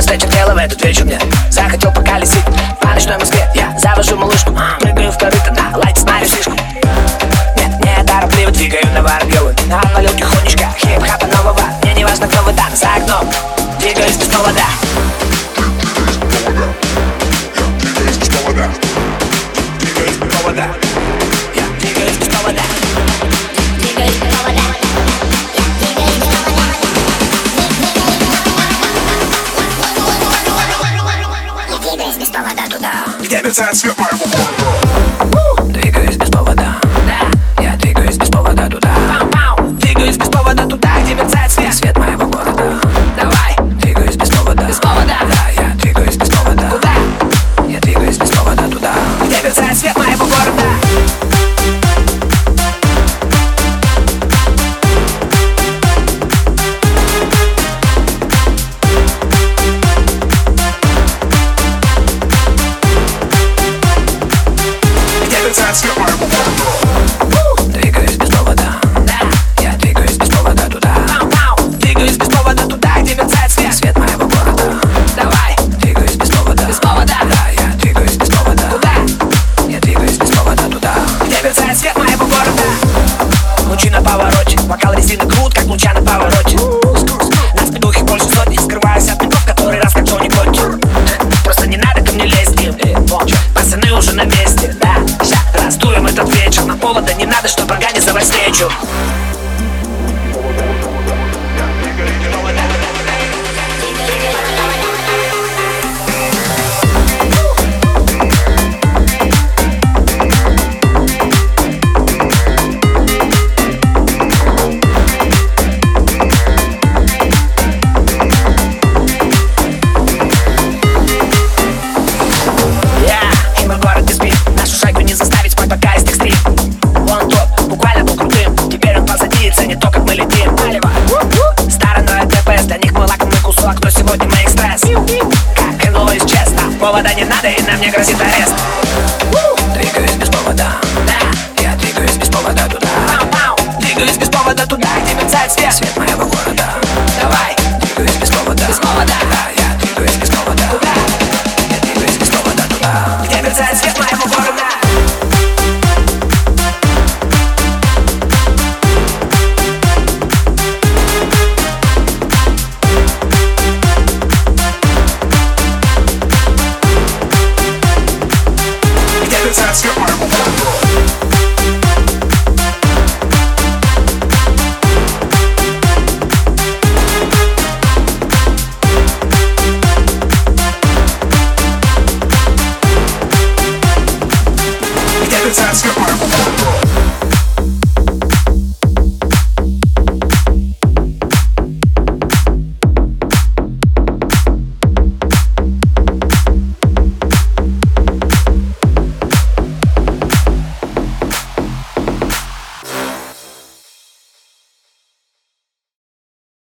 встреча дело в этот вечер мне Захотел поколесить по ночной Москве Я завожу малышку, hypnotized, feel my повода. Не надо, чтобы организовать встречу. повода не надо и нам не грозит арест. multitasker